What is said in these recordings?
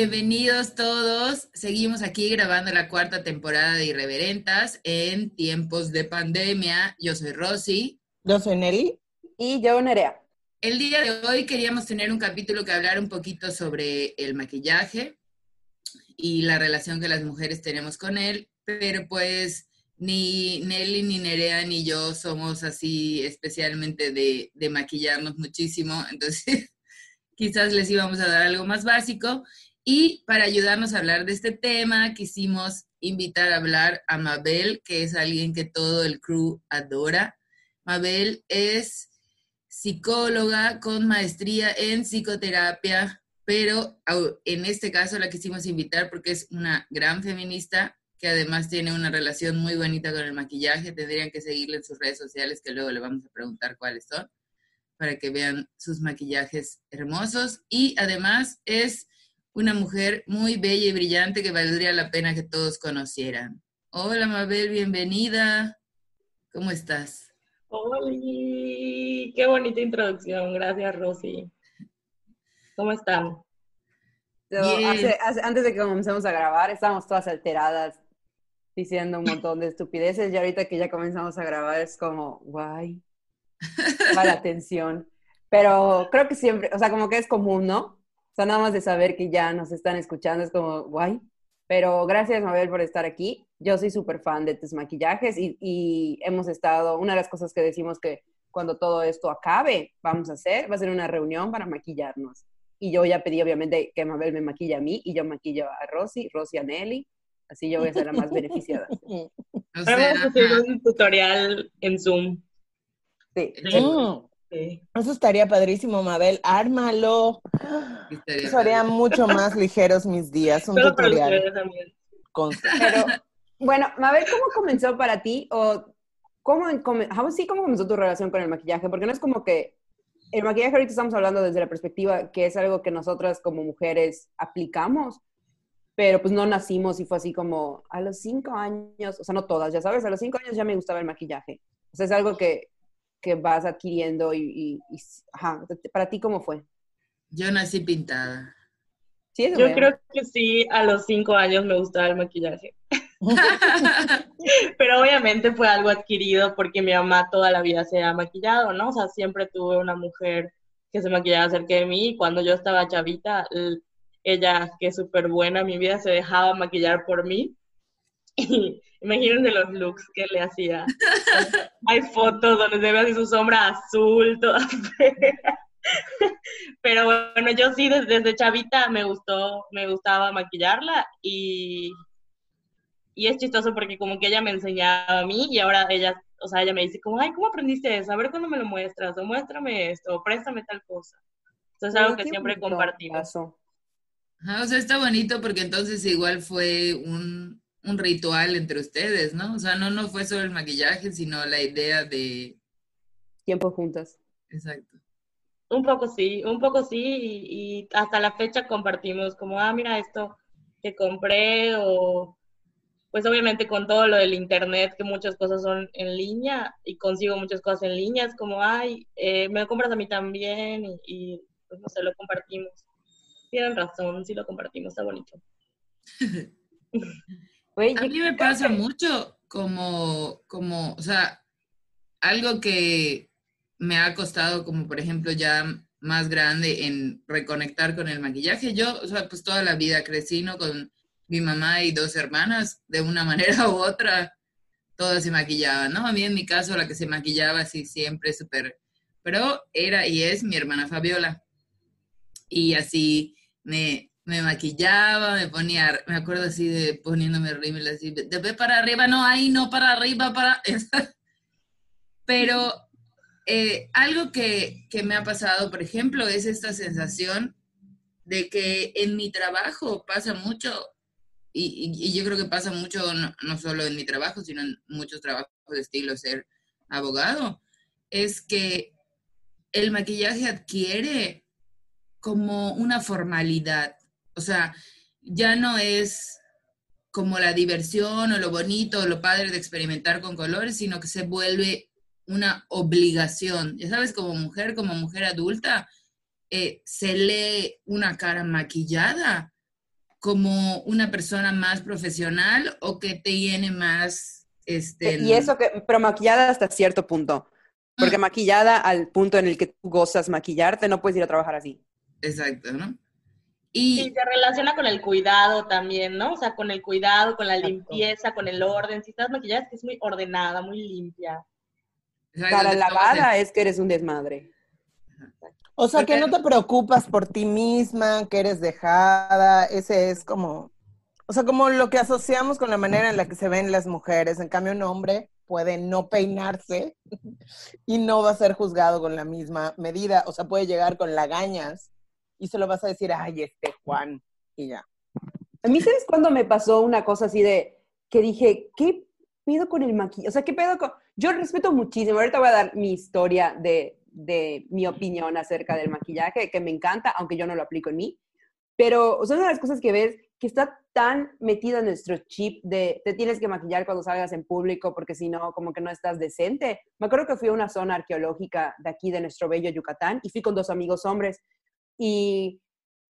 bienvenidos todos. Seguimos aquí grabando la cuarta temporada de Irreverentas en tiempos de pandemia. Yo soy Rosy. Yo soy Nelly. Y yo, Nerea. El día de hoy queríamos tener un capítulo que hablar un poquito sobre el maquillaje y la relación que las mujeres tenemos con él, pero pues ni Nelly, ni Nerea, ni yo somos así especialmente de, de maquillarnos muchísimo, entonces quizás les íbamos a dar algo más básico. Y para ayudarnos a hablar de este tema, quisimos invitar a hablar a Mabel, que es alguien que todo el crew adora. Mabel es psicóloga con maestría en psicoterapia, pero en este caso la quisimos invitar porque es una gran feminista que además tiene una relación muy bonita con el maquillaje. Tendrían que seguirle en sus redes sociales, que luego le vamos a preguntar cuáles son para que vean sus maquillajes hermosos. Y además es una mujer muy bella y brillante que valdría la pena que todos conocieran. Hola Mabel, bienvenida. ¿Cómo estás? Hola, qué bonita introducción. Gracias, Rosy. ¿Cómo están? antes de que comencemos a grabar, estábamos todas alteradas diciendo un montón de estupideces y ahorita que ya comenzamos a grabar es como, guay, la atención. Pero creo que siempre, o sea, como que es común, ¿no? Sea, nada más de saber que ya nos están escuchando es como, guay. Pero gracias, Mabel, por estar aquí. Yo soy súper fan de tus maquillajes y, y, hemos estado, una de las cosas que decimos que cuando todo esto acabe, vamos a hacer, va a ser una reunión para maquillarnos. Y yo ya pedí, obviamente, que Mabel me maquille a mí y yo maquillo a Rosy, Rosy a Nelly. Así yo voy a ser la más beneficiada. Vamos a hacer un tutorial en Zoom. Mm. Sí. Eso estaría padrísimo, Mabel. Ármalo. Eso haría mucho más ligeros mis días. Un tutorial. Pero, bueno, Mabel, ¿cómo comenzó para ti? O cómo, cómo, sí, ¿cómo comenzó tu relación con el maquillaje? Porque no es como que el maquillaje ahorita estamos hablando desde la perspectiva que es algo que nosotras como mujeres aplicamos, pero pues no nacimos y fue así como a los cinco años, o sea, no todas, ya sabes, a los cinco años ya me gustaba el maquillaje. O sea, es algo que que vas adquiriendo y, ajá, para ti cómo fue? Yo nací pintada. ¿Sí, Yo creo que sí, a los cinco años me gustaba el maquillaje. Pero obviamente fue algo adquirido porque mi mamá toda la vida se ha maquillado, ¿no? O sea, siempre tuve una mujer que se maquillaba cerca de mí y cuando yo estaba chavita, ella, que es súper buena, mi vida se dejaba maquillar por mí. Y Imagínense los looks que le hacía. Hay fotos donde se ve así su sombra azul, toda fea. Pero bueno, yo sí desde, chavita me gustó, me gustaba maquillarla y, y es chistoso porque como que ella me enseñaba a mí y ahora ella, o sea, ella me dice como, ay, ¿cómo aprendiste eso? A ver cuándo me lo muestras, o muéstrame esto, o préstame tal cosa. Entonces es algo que siempre compartimos. o sea, está bonito porque entonces igual fue un, un ritual entre ustedes, ¿no? O sea, no, no fue solo el maquillaje, sino la idea de... Tiempo juntas. Exacto. Un poco sí, un poco sí, y, hasta la fecha compartimos como, ah, mira esto que compré, o pues obviamente con todo lo del internet, que muchas cosas son en línea, y consigo muchas cosas en línea, es como, ay, eh, me lo compras a mí también, y, y pues no sé, lo compartimos. Tienen razón, sí lo compartimos, está bonito. a mí me pasa mucho como, como, o sea, algo que me ha costado como, por ejemplo, ya más grande en reconectar con el maquillaje. Yo, o sea, pues toda la vida crecí, ¿no? Con mi mamá y dos hermanas, de una manera u otra, todas se maquillaban, ¿no? A mí en mi caso la que se maquillaba así siempre súper, pero era y es mi hermana Fabiola. Y así me, me maquillaba, me ponía, me acuerdo así de poniéndome rímel así, de ve para arriba, no, ahí no para arriba, para... Pero eh, algo que, que, me ha pasado, por ejemplo, es esta sensación de que en mi trabajo pasa mucho, y, yo creo que pasa mucho no, solo en mi trabajo, sino en muchos trabajos de estilo ser abogado, es que el maquillaje adquiere como una formalidad o sea, ya no es como la diversión o lo bonito o lo padre de experimentar con colores, sino que se vuelve una obligación. Ya sabes, como mujer, como mujer adulta, eh, se lee una cara maquillada como una persona más profesional o que te llene más este y eso que pero maquillada hasta cierto punto porque ah. maquillada al punto en el que tú gozas maquillarte no puedes ir a trabajar así exacto no y se relaciona con el cuidado también, ¿no? O sea, con el cuidado, con la limpieza, con el orden. Si estás maquillada es que es muy ordenada, muy limpia. Cara lavada es que eres un desmadre. O sea, que no te preocupas por ti misma, que eres dejada, ese es como, o sea, como lo que asociamos con la manera en la que se ven las mujeres. En cambio, un hombre puede no peinarse y no va a ser juzgado con la misma medida. O sea, puede llegar con lagañas y se lo vas a decir, ay, este Juan, y ya. A mí, ¿sabes cuando me pasó una cosa así de que dije, ¿qué pedo con el maquillaje? O sea, ¿qué pedo con...? Yo respeto muchísimo, ahorita voy a dar mi historia de, de mi opinión acerca del maquillaje, que me encanta, aunque yo no lo aplico en mí. Pero o sea, una de las cosas que ves que está tan metido en nuestro chip de te tienes que maquillar cuando salgas en público porque si no, como que no estás decente. Me acuerdo que fui a una zona arqueológica de aquí, de nuestro bello Yucatán, y fui con dos amigos hombres y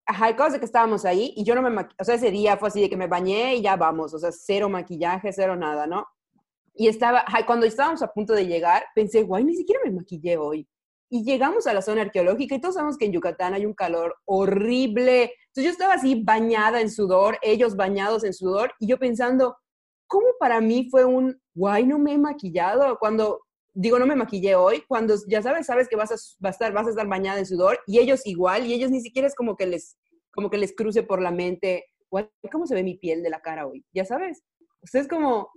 hay cosas de que estábamos ahí y yo no me o sea, ese día fue así de que me bañé y ya vamos, o sea, cero maquillaje, cero nada, ¿no? Y estaba, cuando estábamos a punto de llegar, pensé, guay, ni siquiera me maquillé hoy. Y llegamos a la zona arqueológica y todos sabemos que en Yucatán hay un calor horrible. Entonces yo estaba así bañada en sudor, ellos bañados en sudor, y yo pensando, ¿cómo para mí fue un, guay, no me he maquillado? Cuando digo, no me maquillé hoy, cuando ya sabes, sabes que vas a, estar, vas a estar bañada en sudor y ellos igual, y ellos ni siquiera es como que les, como que les cruce por la mente, ¿cómo se ve mi piel de la cara hoy? Ya sabes. O es como,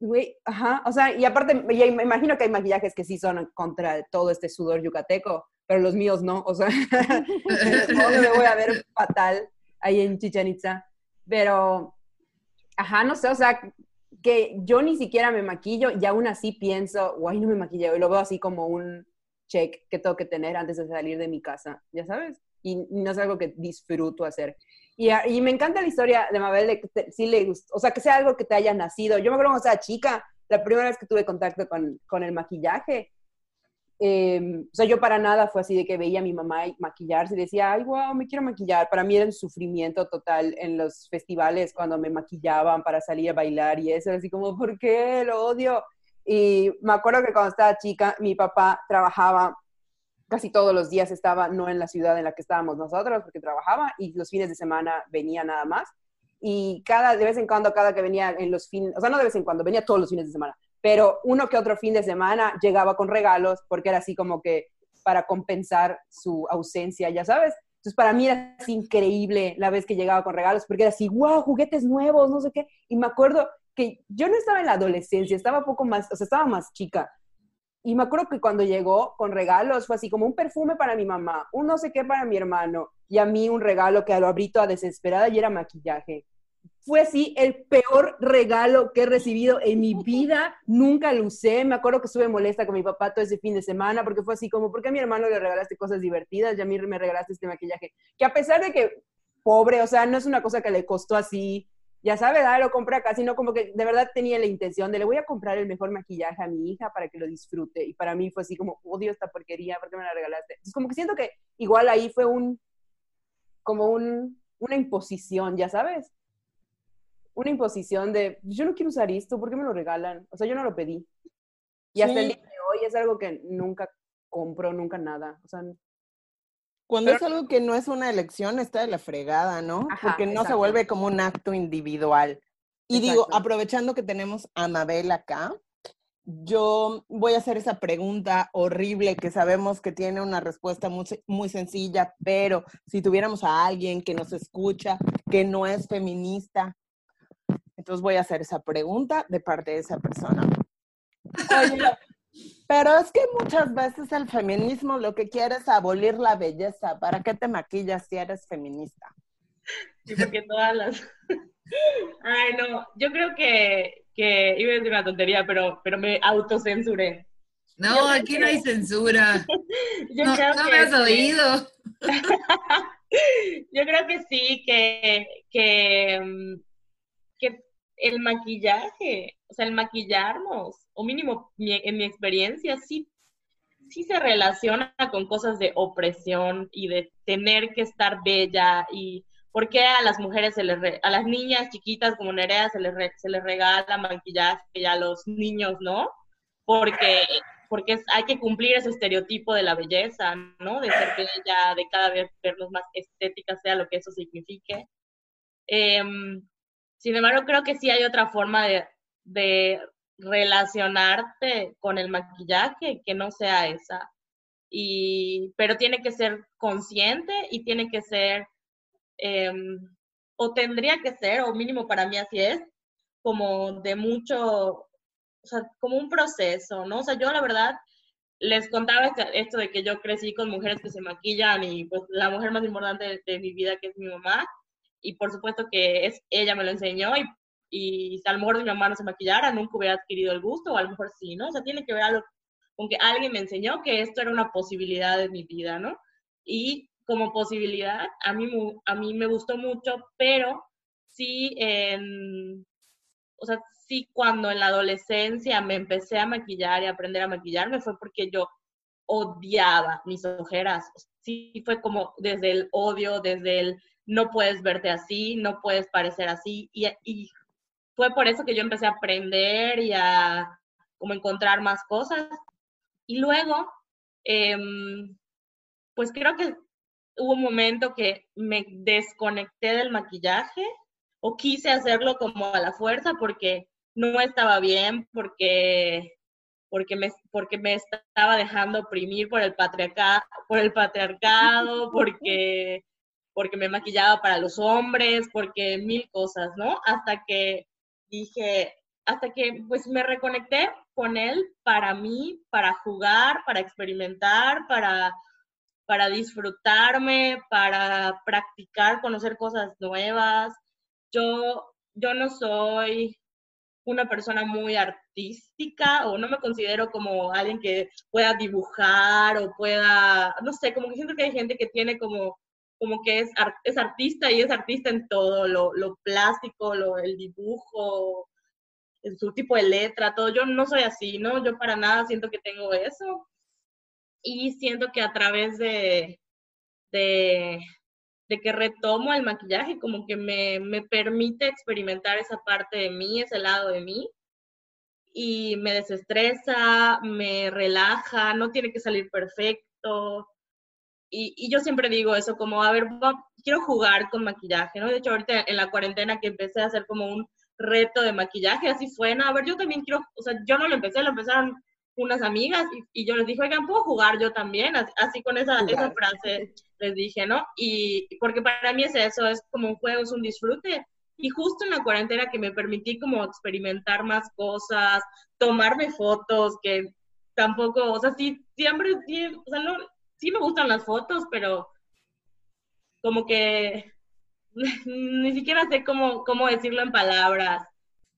güey, ajá, o sea, y aparte, me imagino que hay maquillajes que sí son contra todo este sudor yucateco, pero los míos no, o sea, no me voy a ver fatal ahí en Chichen Itza, pero, ajá, no sé, o sea, que yo ni siquiera me maquillo y aún así pienso, guay, no me maquillo, y lo veo así como un check que tengo que tener antes de salir de mi casa, ya sabes, y no es algo que disfruto hacer. Y, y me encanta la historia de Mabel que sí le gusta, o sea, que sea algo que te haya nacido. Yo me acuerdo cuando era chica, la primera vez que tuve contacto con, con el maquillaje, Em, o sea, yo para nada fue así de que veía a mi mamá maquillarse y decía, ay, wow, me quiero maquillar. Para mí era un sufrimiento total en los festivales cuando me maquillaban para salir a bailar y eso, así como, ¿por qué? Lo odio. Y me acuerdo que cuando estaba chica, mi papá trabajaba casi todos los días, estaba no en la ciudad en la que estábamos nosotros, porque trabajaba, y los fines de semana venía nada más. Y cada, de vez en cuando, cada que venía en los fines, o sea, no de vez en cuando, venía todos los fines de semana pero uno que otro fin de semana llegaba con regalos porque era así como que para compensar su ausencia, ya sabes. Entonces, para mí era increíble la vez que llegaba con regalos, porque era así, wow, juguetes nuevos, no sé qué. Y me acuerdo que yo no estaba en la adolescencia, estaba poco más, o sea, estaba más chica. Y me acuerdo que cuando llegó con regalos fue así como un perfume para mi mamá, un no sé qué para mi hermano, y a mí un regalo que lo abrí toda desesperada y era maquillaje fue así el peor regalo que he recibido en mi vida. Nunca lo usé. Me acuerdo que estuve molesta con mi papá todo ese fin de semana porque fue así como, ¿por qué a mi hermano le regalaste cosas divertidas y a mí me regalaste este maquillaje? Que a pesar de que, pobre, o sea, no es una cosa que le costó así, ya sabes, ah, lo compré acá, sino como que de verdad tenía la intención de le voy a comprar el mejor maquillaje a mi hija para que lo disfrute. Y para mí fue así como, odio esta porquería, ¿por qué me la regalaste? Entonces como que siento que igual ahí fue un, como un, una imposición, ya sabes una imposición de, yo no quiero usar esto, ¿por qué me lo regalan? O sea, yo no lo pedí. Y hasta el día de hoy es algo que nunca compro, nunca nada. O sea, cuando es algo que no es una elección, está de la fregada, ¿no? Porque no se vuelve como un acto individual. Y digo, aprovechando que tenemos a Mabel acá, yo voy a hacer esa pregunta horrible que sabemos que tiene una respuesta muy, muy sencilla, pero si tuviéramos a alguien que nos escucha, que no es feminista, entonces voy a hacer esa pregunta de parte de esa persona. pero es que muchas veces el feminismo lo que quiere es abolir la belleza. ¿Para qué te maquillas si eres feminista? Sí, porque todas las... Ay, no, yo creo que, que iba a decir una tontería, pero, pero me autocensuré. No, aquí no hay censura. no, me has oído. yo creo que sí, que, que, mm, que el maquillaje, o sea, el maquillarnos, o mínimo en mi experiencia, sí, sí se relaciona con cosas de opresión y de tener que estar bella y ¿Por qué a las mujeres, se les a las niñas chiquitas como Nerea se les, se les regala maquillaje y a los niños no? Porque, porque hay que cumplir ese estereotipo de la belleza, ¿no? De ser bella, de cada vez vernos más estética, sea lo que eso signifique. Em, sin embargo, creo que sí hay otra forma de, de relacionarte con el maquillaje que no sea esa. Y, pero tiene que ser consciente y tiene que ser Em, o tendría que ser, o mínimo para mí así es, como de mucho, o sea, como un proceso, ¿no? O sea, yo la verdad les contaba esto de que yo crecí con mujeres que se maquillan y pues la mujer más importante de, mi vida que es mi mamá y por supuesto que es ella me lo enseñó y, y si a lo mejor mi mamá no se maquillara nunca hubiera adquirido el gusto o a lo mejor sí, ¿no? O sea, tiene que ver algo con que alguien me enseñó que esto era una posibilidad de mi vida, ¿no? Y como posibilidad, a mí, a mí me gustó mucho, pero sí, o sea, sí cuando en la adolescencia me empecé a maquillar y aprender a maquillarme fue porque yo odiaba mis ojeras. Sí, fue como desde el odio, desde el no puedes verte así, no puedes parecer así. Y, fue por eso que yo empecé a aprender y a como encontrar más cosas. Y luego, em, pues creo que hubo un momento que me desconecté del maquillaje o quise hacerlo como a la fuerza porque no estaba bien, porque, porque, me, porque me estaba dejando oprimir por el, patriarca, por el patriarcado, porque, porque me maquillaba para los hombres, porque mil cosas, ¿no? Hasta que dije, hasta que pues me reconecté con él para mí, para jugar, para experimentar, para para disfrutarme, para practicar, conocer cosas nuevas. Yo, yo no soy una persona muy artística o no me considero como alguien que pueda dibujar o pueda, no sé, como que siento que hay gente que tiene como, como que es, es artista y es artista en todo, lo, lo plástico, lo, el dibujo, en su tipo de letra, todo. Yo no soy así, ¿no? Yo para nada siento que tengo eso y siento que a través de, de, que retomo el maquillaje, como que me, me, permite experimentar esa parte de mí, ese lado de mí, y me desestresa, me relaja, no tiene que salir perfecto. Y, y yo siempre digo eso, como, a ver, quiero jugar con maquillaje, ¿no? De hecho, ahorita en la cuarentena que empecé a hacer como un reto de maquillaje, así fue, a ver, yo también quiero, o sea, yo no lo empecé, lo empezaron unas amigas y, yo les dije, oigan, ¿puedo jugar yo también? Así, con esa, esa, frase les dije, ¿no? Y porque para mí es eso, es como un juego, es un disfrute. Y justo en la cuarentena que me permití como experimentar más cosas, tomarme fotos, que tampoco, o sea, sí, siempre, sí, o sea, no, sí me gustan las fotos, pero como que ni siquiera sé cómo, cómo decirlo en palabras,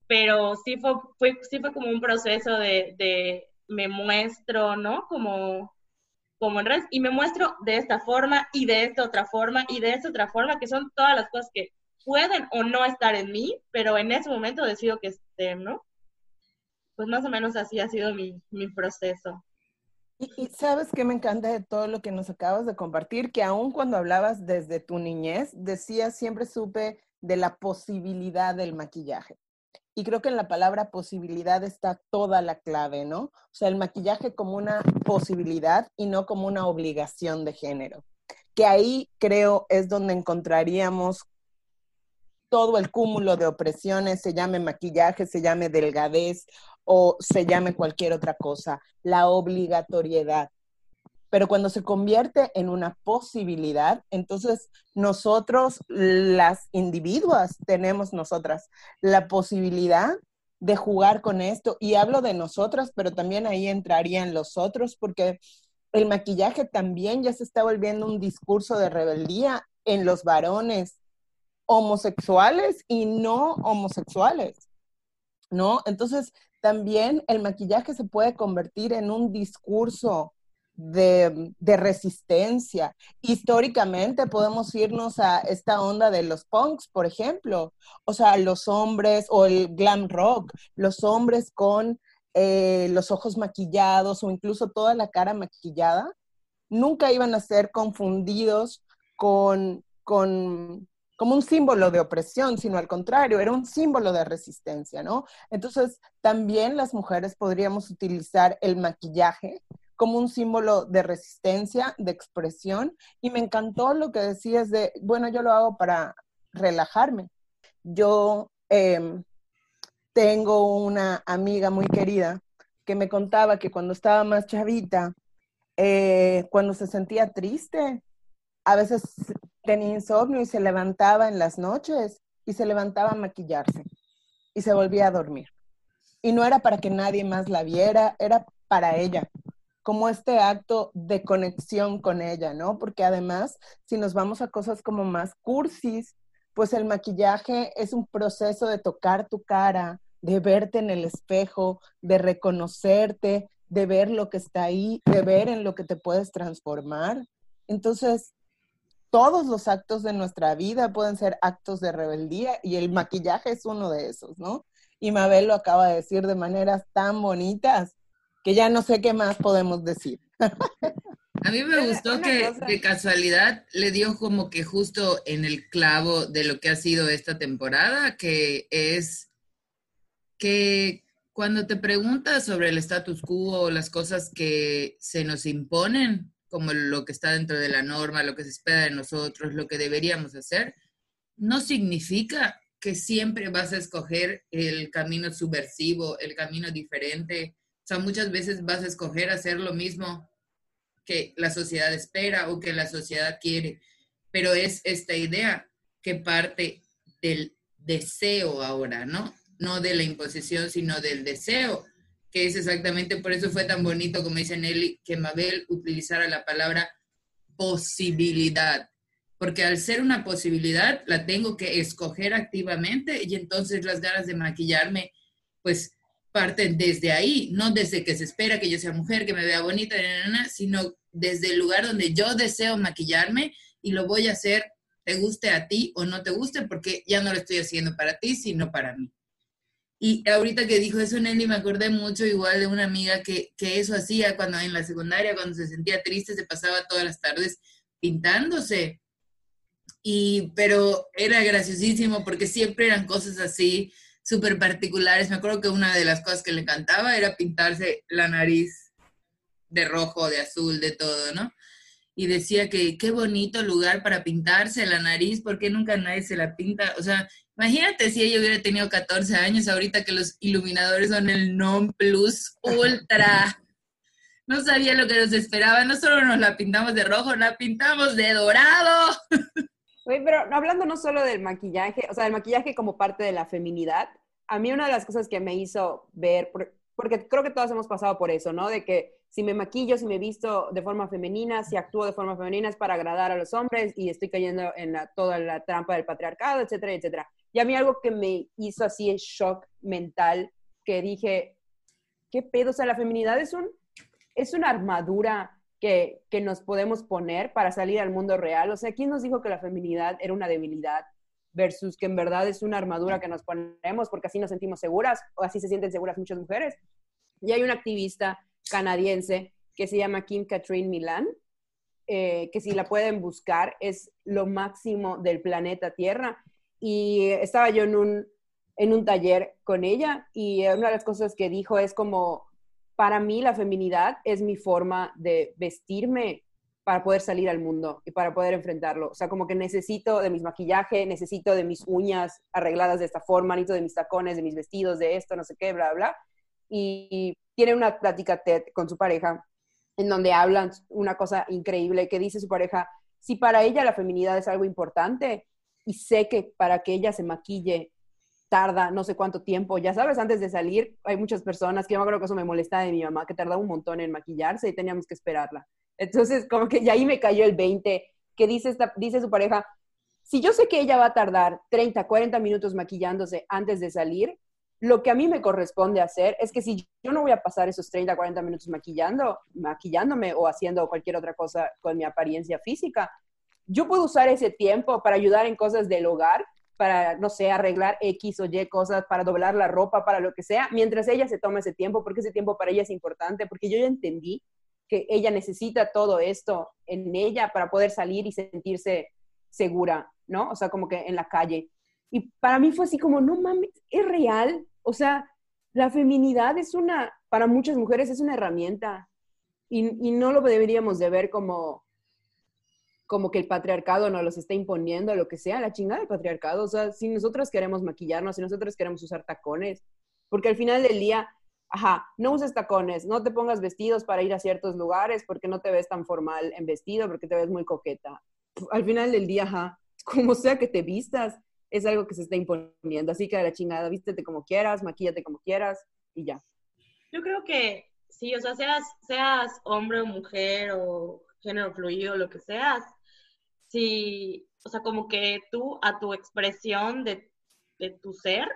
pero sí fue, sí fue como un proceso de, de me muestro, ¿no? Como, como en redes, y me muestro de esta forma y de esta otra forma y de esta otra forma, que son todas las cosas que pueden o no estar en mí, pero en ese momento decido que estén, ¿no? Pues más o menos así ha sido mi, mi proceso. Y, sabes que me encanta de todo lo que nos acabas de compartir, que aún cuando hablabas desde tu niñez, decías, siempre supe de la posibilidad del maquillaje. Y creo que en la palabra posibilidad está toda la clave, ¿no? O sea, el maquillaje como una posibilidad y no como una obligación de género. Que ahí creo es donde encontraríamos todo el cúmulo de opresiones, se llame maquillaje, se llame delgadez o se llame cualquier otra cosa, la obligatoriedad pero cuando se convierte en una posibilidad, entonces nosotros, las individuas, tenemos nosotras la posibilidad de jugar con esto. Y hablo de nosotras, pero también ahí entrarían los otros, porque el maquillaje también ya se está volviendo un discurso de rebeldía en los varones homosexuales y no homosexuales, ¿no? Entonces, también el maquillaje se puede convertir en un discurso de, resistencia. Históricamente podemos irnos a esta onda de los punks, por ejemplo, o sea, los hombres o el glam rock, los hombres con eh, los ojos maquillados o incluso toda la cara maquillada, nunca iban a ser confundidos con, con como un símbolo de opresión, sino al contrario, era un símbolo de resistencia, ¿no? Entonces, también las mujeres podríamos utilizar el maquillaje como un símbolo de resistencia, de expresión, y me encantó lo que decías de, bueno, yo lo hago para relajarme. Yo em, tengo una amiga muy querida que me contaba que cuando estaba más chavita, eh, cuando se sentía triste, a veces tenía insomnio y se levantaba en las noches y se levantaba a maquillarse y se volvía a dormir. Y no era para que nadie más la viera, era para ella, como este acto de conexión con ella, ¿no? Porque además, si nos vamos a cosas como más cursis, pues el maquillaje es un proceso de tocar tu cara, de verte en el espejo, de reconocerte, de ver lo que está ahí, de ver en lo que te puedes transformar. Entonces, todos los actos de nuestra vida pueden ser actos de rebeldía y el maquillaje es uno de esos, ¿no? Y Mabel lo acaba de decir de maneras tan bonitas que ya no sé qué más podemos decir. A mí me gustó que de casualidad le dio como que justo en el clavo de lo que ha sido esta temporada, que es que cuando te preguntas sobre el status quo o las cosas que se nos imponen, como lo que está dentro de la norma, lo que se espera de nosotros, lo que deberíamos hacer, no significa que siempre vas a escoger el camino subversivo, el camino diferente. O sea, muchas veces vas a escoger hacer lo mismo que la sociedad espera o que la sociedad quiere. Pero es esta idea que parte del deseo ahora, ¿no? No de la imposición, sino del deseo que es exactamente por eso fue tan bonito, como dice Nelly, que Mabel utilizara la palabra posibilidad, porque al ser una posibilidad la tengo que escoger activamente y entonces las ganas de maquillarme pues parten desde ahí, no desde que se espera que yo sea mujer, que me vea bonita, sino desde el lugar donde yo deseo maquillarme y lo voy a hacer, te guste a ti o no te guste, porque ya no lo estoy haciendo para ti, sino para mí. Y ahorita que dijo eso Nelly, me acordé mucho igual de una amiga que, que eso hacía cuando en la secundaria, cuando se sentía triste, se pasaba todas las tardes pintándose. Y, pero era graciosísimo porque siempre eran cosas así súper particulares. Me acuerdo que una de las cosas que le encantaba era pintarse la nariz de rojo, de azul, de todo, ¿no? Y decía que qué bonito lugar para pintarse la nariz, porque nunca nadie se la pinta. O sea, Imagínate si ella hubiera tenido 14 años ahorita que los iluminadores son el non plus ultra. No sabía lo que nos esperaba, no solo nos la pintamos de rojo, la pintamos de dorado. Oye, pero hablando no solo del maquillaje, o sea, el maquillaje como parte de la feminidad, a mí una de las cosas que me hizo ver, porque creo que todos hemos pasado por eso, ¿no? De que si me maquillo, si me visto de forma femenina, si actúo de forma femenina es para agradar a los hombres y estoy cayendo en toda la trampa del patriarcado, etcétera, etcétera. Y a mí algo que me hizo así el shock mental, que dije, ¿qué pedo? O sea, la feminidad es, un, es una armadura que, que nos podemos poner para salir al mundo real. O sea, ¿quién nos dijo que la feminidad era una debilidad? versus que en verdad es una armadura que nos ponemos porque así nos sentimos seguras o así se sienten seguras muchas mujeres. Y hay una activista canadiense que se llama Kim Catherine Milan, eh, que si la pueden buscar es lo máximo del planeta Tierra. Y estaba yo en un, en un taller con ella y una de las cosas que dijo es como, para mí la feminidad es mi forma de vestirme para poder salir al mundo y para poder enfrentarlo. O sea, como que necesito de mis maquillaje, necesito de mis uñas arregladas de esta forma, necesito de mis tacones, de mis vestidos, de esto, no sé qué, bla, bla. Y tiene una plática con su pareja en donde hablan una cosa increíble que dice su pareja, si para ella la feminidad es algo importante y sé que para que ella se maquille tarda no sé cuánto tiempo, ya sabes, antes de salir hay muchas personas que yo me acuerdo que eso me molesta de mi mamá, que tardaba un montón en maquillarse y teníamos que esperarla. Entonces, como que ya ahí me cayó el 20, que dice, dice su pareja, si yo sé que ella va a tardar 30, 40 minutos maquillándose antes de salir, lo que a mí me corresponde hacer es que si yo no voy a pasar esos 30, 40 minutos maquillando, maquillándome o haciendo cualquier otra cosa con mi apariencia física, yo puedo usar ese tiempo para ayudar en cosas del hogar, para, no sé, arreglar X o Y cosas, para doblar la ropa, para lo que sea, mientras ella se toma ese tiempo, porque ese tiempo para ella es importante, porque yo ya entendí que ella necesita todo esto en ella para poder salir y sentirse segura, ¿no? O sea, como que en la calle. Y para mí fue así como, no mames, es real. O sea, la feminidad es una, para muchas mujeres es una herramienta y, y no lo deberíamos de ver como, como que el patriarcado nos los está imponiendo, lo que sea, la chingada del patriarcado. O sea, si nosotros queremos maquillarnos, si nosotros queremos usar tacones, porque al final del día, ajá, no uses tacones, no te pongas vestidos para ir a ciertos lugares porque no te ves tan formal en vestido, porque te ves muy coqueta. Al final del día, ajá, como sea que te vistas, es algo que se está imponiendo. Así que a la chingada, vístete como quieras, maquíllate como quieras y ya. Yo creo que sí, o sea, seas, seas hombre o mujer o género fluido, lo que seas, si, o sea, como que tú a tu expresión de, de tu ser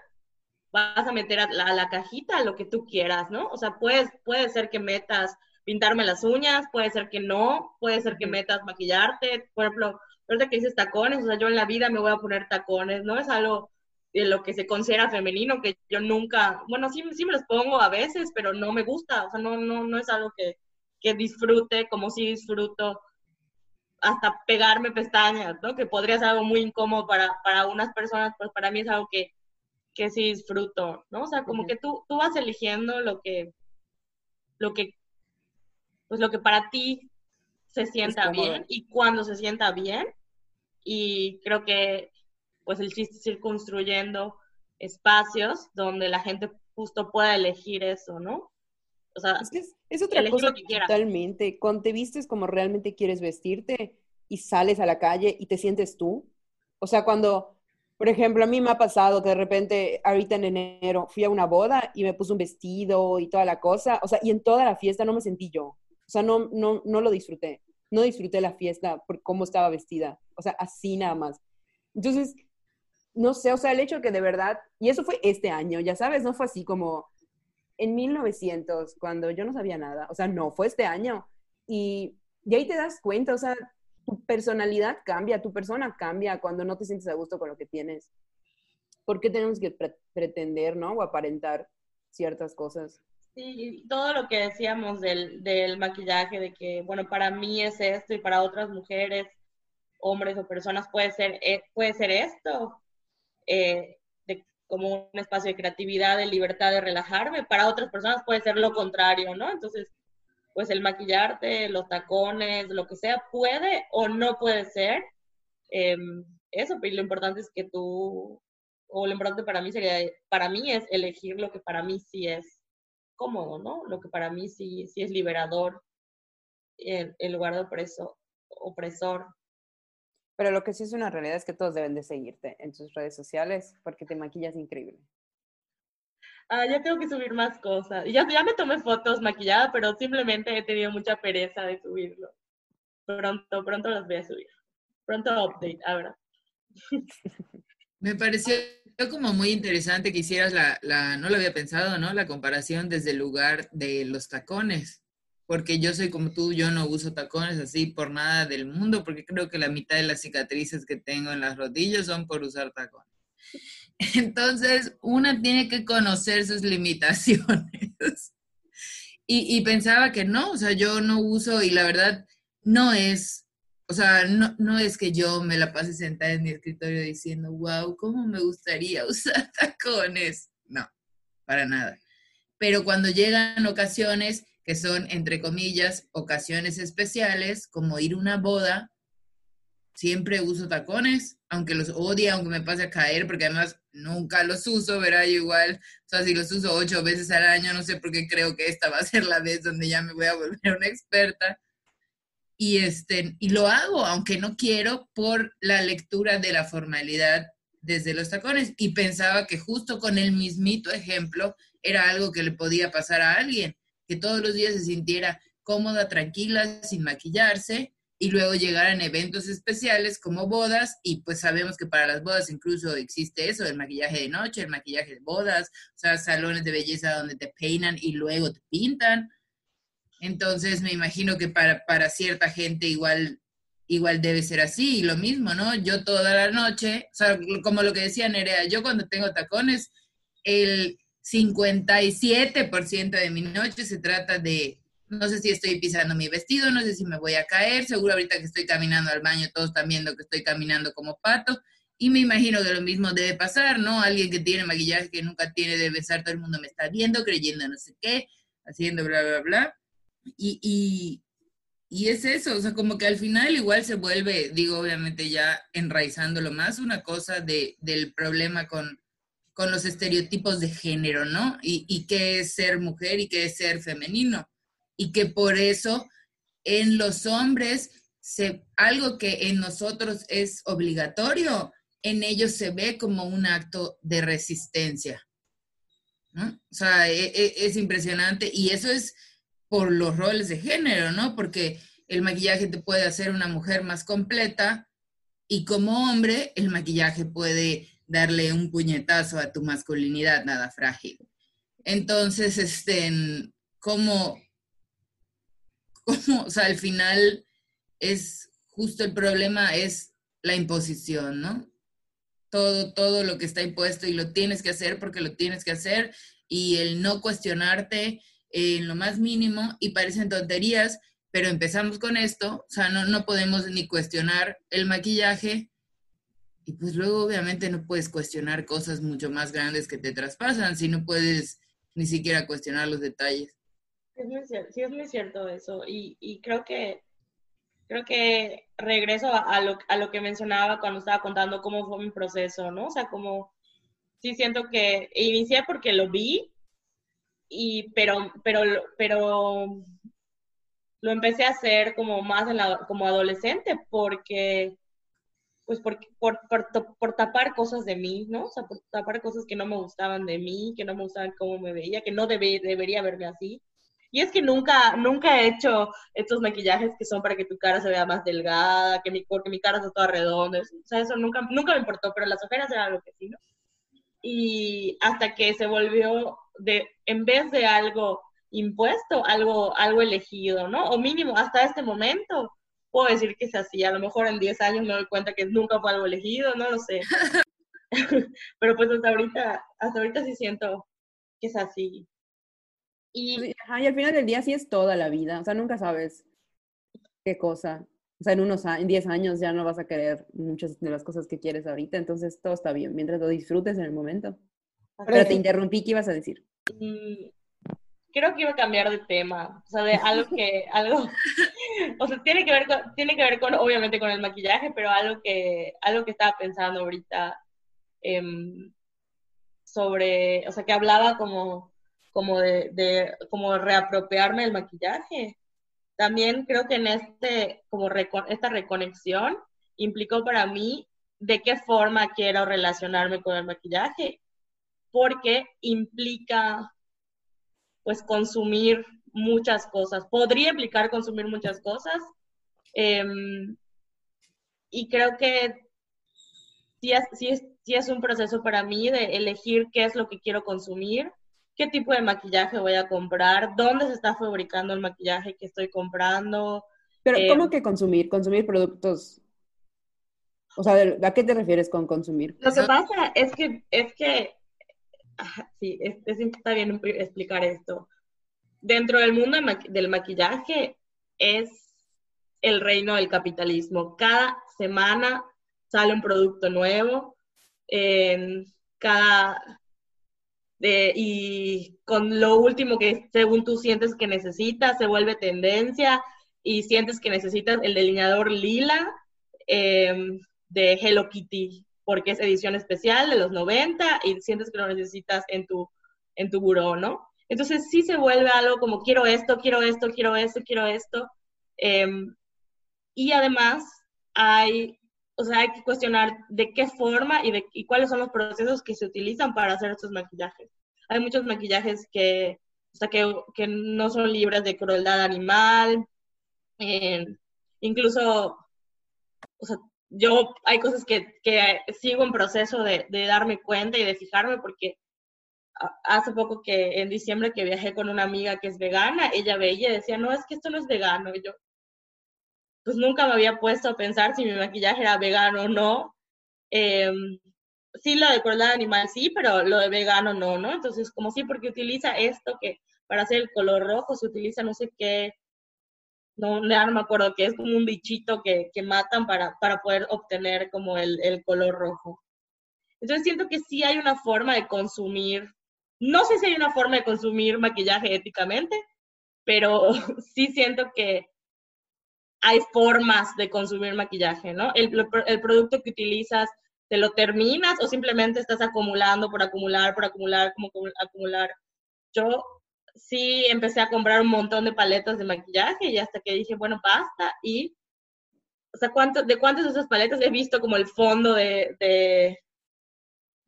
vas a meter a la, cajita lo que tú quieras, ¿no? O sea, puedes, puede ser que metas pintarme las uñas, puede ser que no, puede ser que metas maquillarte, por ejemplo, ahorita que dices tacones, o sea, yo en la vida me voy a poner tacones, ¿no? Es algo de lo que se considera femenino, que yo nunca, bueno, sí, sí me los pongo a veces, pero no me gusta, o sea, no, no, no es algo que, que disfrute como si disfruto hasta pegarme pestañas, ¿no? Que podría ser algo muy incómodo para, para unas personas, pues para mí es algo que, que sí disfruto, ¿no? O sea, como que tú, tú vas eligiendo lo que, lo que, pues lo que para ti se sienta bien y cuando se sienta bien. Y creo que, pues el chiste es ir construyendo espacios donde la gente justo pueda elegir eso, ¿no? O sea, es, que es, otra cosa totalmente. Cuando te vistes como realmente quieres vestirte y sales a la calle y te sientes tú. O sea, cuando por ejemplo, a mí me ha pasado que de repente, ahorita en enero, fui a una boda y me puse un vestido y toda la cosa, o sea, y en toda la fiesta no me sentí yo, o sea, no, no, no lo disfruté, no disfruté la fiesta por cómo estaba vestida, o sea, así nada más. Entonces, no sé, o sea, el hecho que de verdad, y eso fue este año, ya sabes, no fue así como en 1900, cuando yo no sabía nada, o sea, no, fue este año. Y, y ahí te das cuenta, o sea, tu personalidad cambia, tu persona cambia cuando no te sientes a gusto con lo que tienes. ¿Por qué tenemos que pretender, no? O aparentar ciertas cosas. Sí, todo lo que decíamos del, del, maquillaje, de que, bueno, para mí es esto y para otras mujeres, hombres o personas puede ser, eh, puede ser esto, eh, de, como un espacio de creatividad, de libertad, de relajarme, para otras personas puede ser lo contrario, ¿no? Entonces, pues el maquillarte, los tacones, lo que sea, puede o no puede ser. Em, eso, pero lo importante es que tú, o lo importante para mí sería, para mí es elegir lo que para mí sí es cómodo, ¿no? Lo que para mí sí, sí es liberador en, lugar de opresor. Pero lo que sí es una realidad es que todos deben de seguirte en tus redes sociales porque te maquillas increíble ah, ya tengo que subir más cosas. Ya, ya me tomé fotos maquillada, pero simplemente he tenido mucha pereza de subirlo. Pronto, pronto las voy a subir. Pronto update, ahora. Me pareció como muy interesante que hicieras la, la, no lo había pensado, ¿no? La comparación desde el lugar de los tacones. Porque yo soy como tú, yo no uso tacones así por nada del mundo, porque creo que la mitad de las cicatrices que tengo en las rodillas son por usar tacones. Entonces, una tiene que conocer sus limitaciones. Y, pensaba que no, o sea, yo no uso y la verdad no es, o sea, no, no es que yo me la pase sentada en mi escritorio diciendo, wow, ¿cómo me gustaría usar tacones? No, para nada. Pero cuando llegan ocasiones que son, entre comillas, ocasiones especiales, como ir a una boda, siempre uso tacones, aunque los odie, aunque me pase a caer, porque además nunca los uso, verá, igual, o sea, si los uso ocho veces al año, no sé por qué creo que esta va a ser la vez donde ya me voy a volver una experta. Y, este, y lo hago, aunque no quiero, por la lectura de la formalidad desde los tacones. Y pensaba que justo con el mismito ejemplo era algo que le podía pasar a alguien, que todos los días se sintiera cómoda, tranquila, sin maquillarse, y luego llegar eventos especiales como bodas y pues sabemos que para las bodas incluso existe eso, el maquillaje de noche, el maquillaje de bodas, o sea, salones de belleza donde te peinan y luego te pintan. Entonces me imagino que para, para cierta gente igual, igual debe ser así y lo mismo, ¿no? Yo toda la noche, o sea, como lo que decía Nerea, yo cuando tengo tacones, el 57% de mi noche se trata de no sé si estoy pisando mi vestido, no sé si me voy a caer, seguro ahorita que estoy caminando al baño todos están viendo que estoy caminando como pato. Y me imagino que lo mismo debe pasar, ¿no? Alguien que tiene maquillaje que nunca tiene debe estar, todo el mundo me está viendo, creyendo no sé qué, haciendo bla, bla, bla. Y, y, es eso, o sea, como que al final igual se vuelve, digo, obviamente ya enraizándolo más, una cosa de, del problema con, con los estereotipos de género, ¿no? Y, qué es ser mujer y qué es ser femenino. Y que por eso en los hombres, se, algo que en nosotros es obligatorio, en ellos se ve como un acto de resistencia. O sea, e, e, es, impresionante y eso es por los roles de género, ¿no? Porque el maquillaje te puede hacer una mujer más completa y como hombre el maquillaje puede darle un puñetazo a tu masculinidad nada frágil. Entonces, este, como, como, o sea, al final es justo el problema es la imposición, ¿no? todo, todo lo que está impuesto y lo tienes que hacer porque lo tienes que hacer y el no cuestionarte en lo más mínimo y parecen tonterías, pero empezamos con esto, o sea, no, no podemos ni cuestionar el maquillaje y pues luego obviamente no puedes cuestionar cosas mucho más grandes que te traspasan si no puedes ni siquiera cuestionar los detalles. Es muy cierto, sí, es muy cierto eso y, y creo que creo que regreso a, lo, a lo que mencionaba cuando estaba contando cómo fue mi proceso, ¿no? O sea, como sí siento que inicié porque lo vi, y, pero, pero, pero lo empecé a hacer como más en la, como adolescente porque pues por, por, por, tapar cosas de mí, ¿no? O sea, por tapar cosas que no me gustaban de mí, que no me gustaban cómo me veía, que no debe, debería verme así. Y es que nunca, nunca he hecho estos maquillajes que son para que tu cara se vea más delgada, que mi, que mi cara sea toda redonda. O sea, eso nunca, nunca me importó, pero las ojeras era algo que sí, ¿no? Y hasta que se volvió de, en vez de algo impuesto, algo, algo elegido, ¿no? O mínimo, hasta este momento, puedo decir que es así. A lo mejor en 10 años me doy cuenta que nunca fue algo elegido, no lo sé. pero pues hasta ahorita, hasta ahorita sí siento que es así. Y, al final del día sí es toda la vida, o sea, nunca sabes qué cosa. O sea, en unos en 10 años ya no vas a querer muchas de las cosas que quieres ahorita, entonces todo está bien, mientras lo disfrutes en el momento. Pero te interrumpí, ¿qué ibas a decir? Mm, creo que iba a cambiar de tema, o sea, de algo que, algo, o sea, tiene que ver con, tiene que ver con, obviamente con el maquillaje, pero algo que, algo que estaba pensando ahorita em, sobre, o sea, que hablaba como como de, como reapropiarme el maquillaje. También creo que en este, como esta reconexión implicó para mí de qué forma quiero relacionarme con el maquillaje, porque implica pues consumir muchas cosas. Podría implicar consumir muchas cosas. Em, y creo que sí es, sí, es, sí es un proceso para mí de elegir qué es lo que quiero consumir qué tipo de maquillaje voy a comprar, dónde se está fabricando el maquillaje que estoy comprando. Pero, ¿cómo eh, que consumir? Consumir productos. O sea, ¿a qué te refieres con consumir? Lo que pasa es que, es que, sí, es, está bien explicar esto. Dentro del mundo del maquillaje es el reino del capitalismo. Cada semana sale un producto nuevo. cada y con lo último que según tú sientes que necesitas, se vuelve tendencia y sientes que necesitas el delineador lila em, de Hello Kitty, porque es edición especial de los 90 y sientes que lo necesitas en tu, en tu buró, ¿no? Entonces sí se vuelve algo como quiero esto, quiero esto, quiero esto, quiero esto. Em, y además hay o sea, hay que cuestionar de qué forma y, de, y cuáles son los procesos que se utilizan para hacer estos maquillajes. Hay muchos maquillajes que, o sea, que, que no son libres de crueldad animal, eh, incluso, o sea, yo hay cosas que, que sigo en proceso de, de, darme cuenta y de fijarme porque hace poco que en diciembre que viajé con una amiga que es vegana, ella veía y decía, no, es que esto no es vegano. Y yo, pues nunca me había puesto a pensar si mi maquillaje era vegano o no. Em, sí, lo de crueldad animal sí, pero lo de vegano no, ¿no? Entonces, como sí, porque utiliza esto que para hacer el color rojo se utiliza no sé qué, no, no me acuerdo, que es como un bichito que, que matan para, para poder obtener como el, el color rojo. Entonces siento que sí hay una forma de consumir, no sé si hay una forma de consumir maquillaje éticamente, pero sí siento que hay formas de consumir maquillaje, ¿no? El, el, producto que utilizas, ¿te lo terminas o simplemente estás acumulando por acumular, por acumular, como acumular? Yo sí empecé a comprar un montón de paletas de maquillaje y hasta que dije, bueno, basta. Y, o sea, ¿cuánto, ¿de cuántas de esas paletas he visto como el fondo de,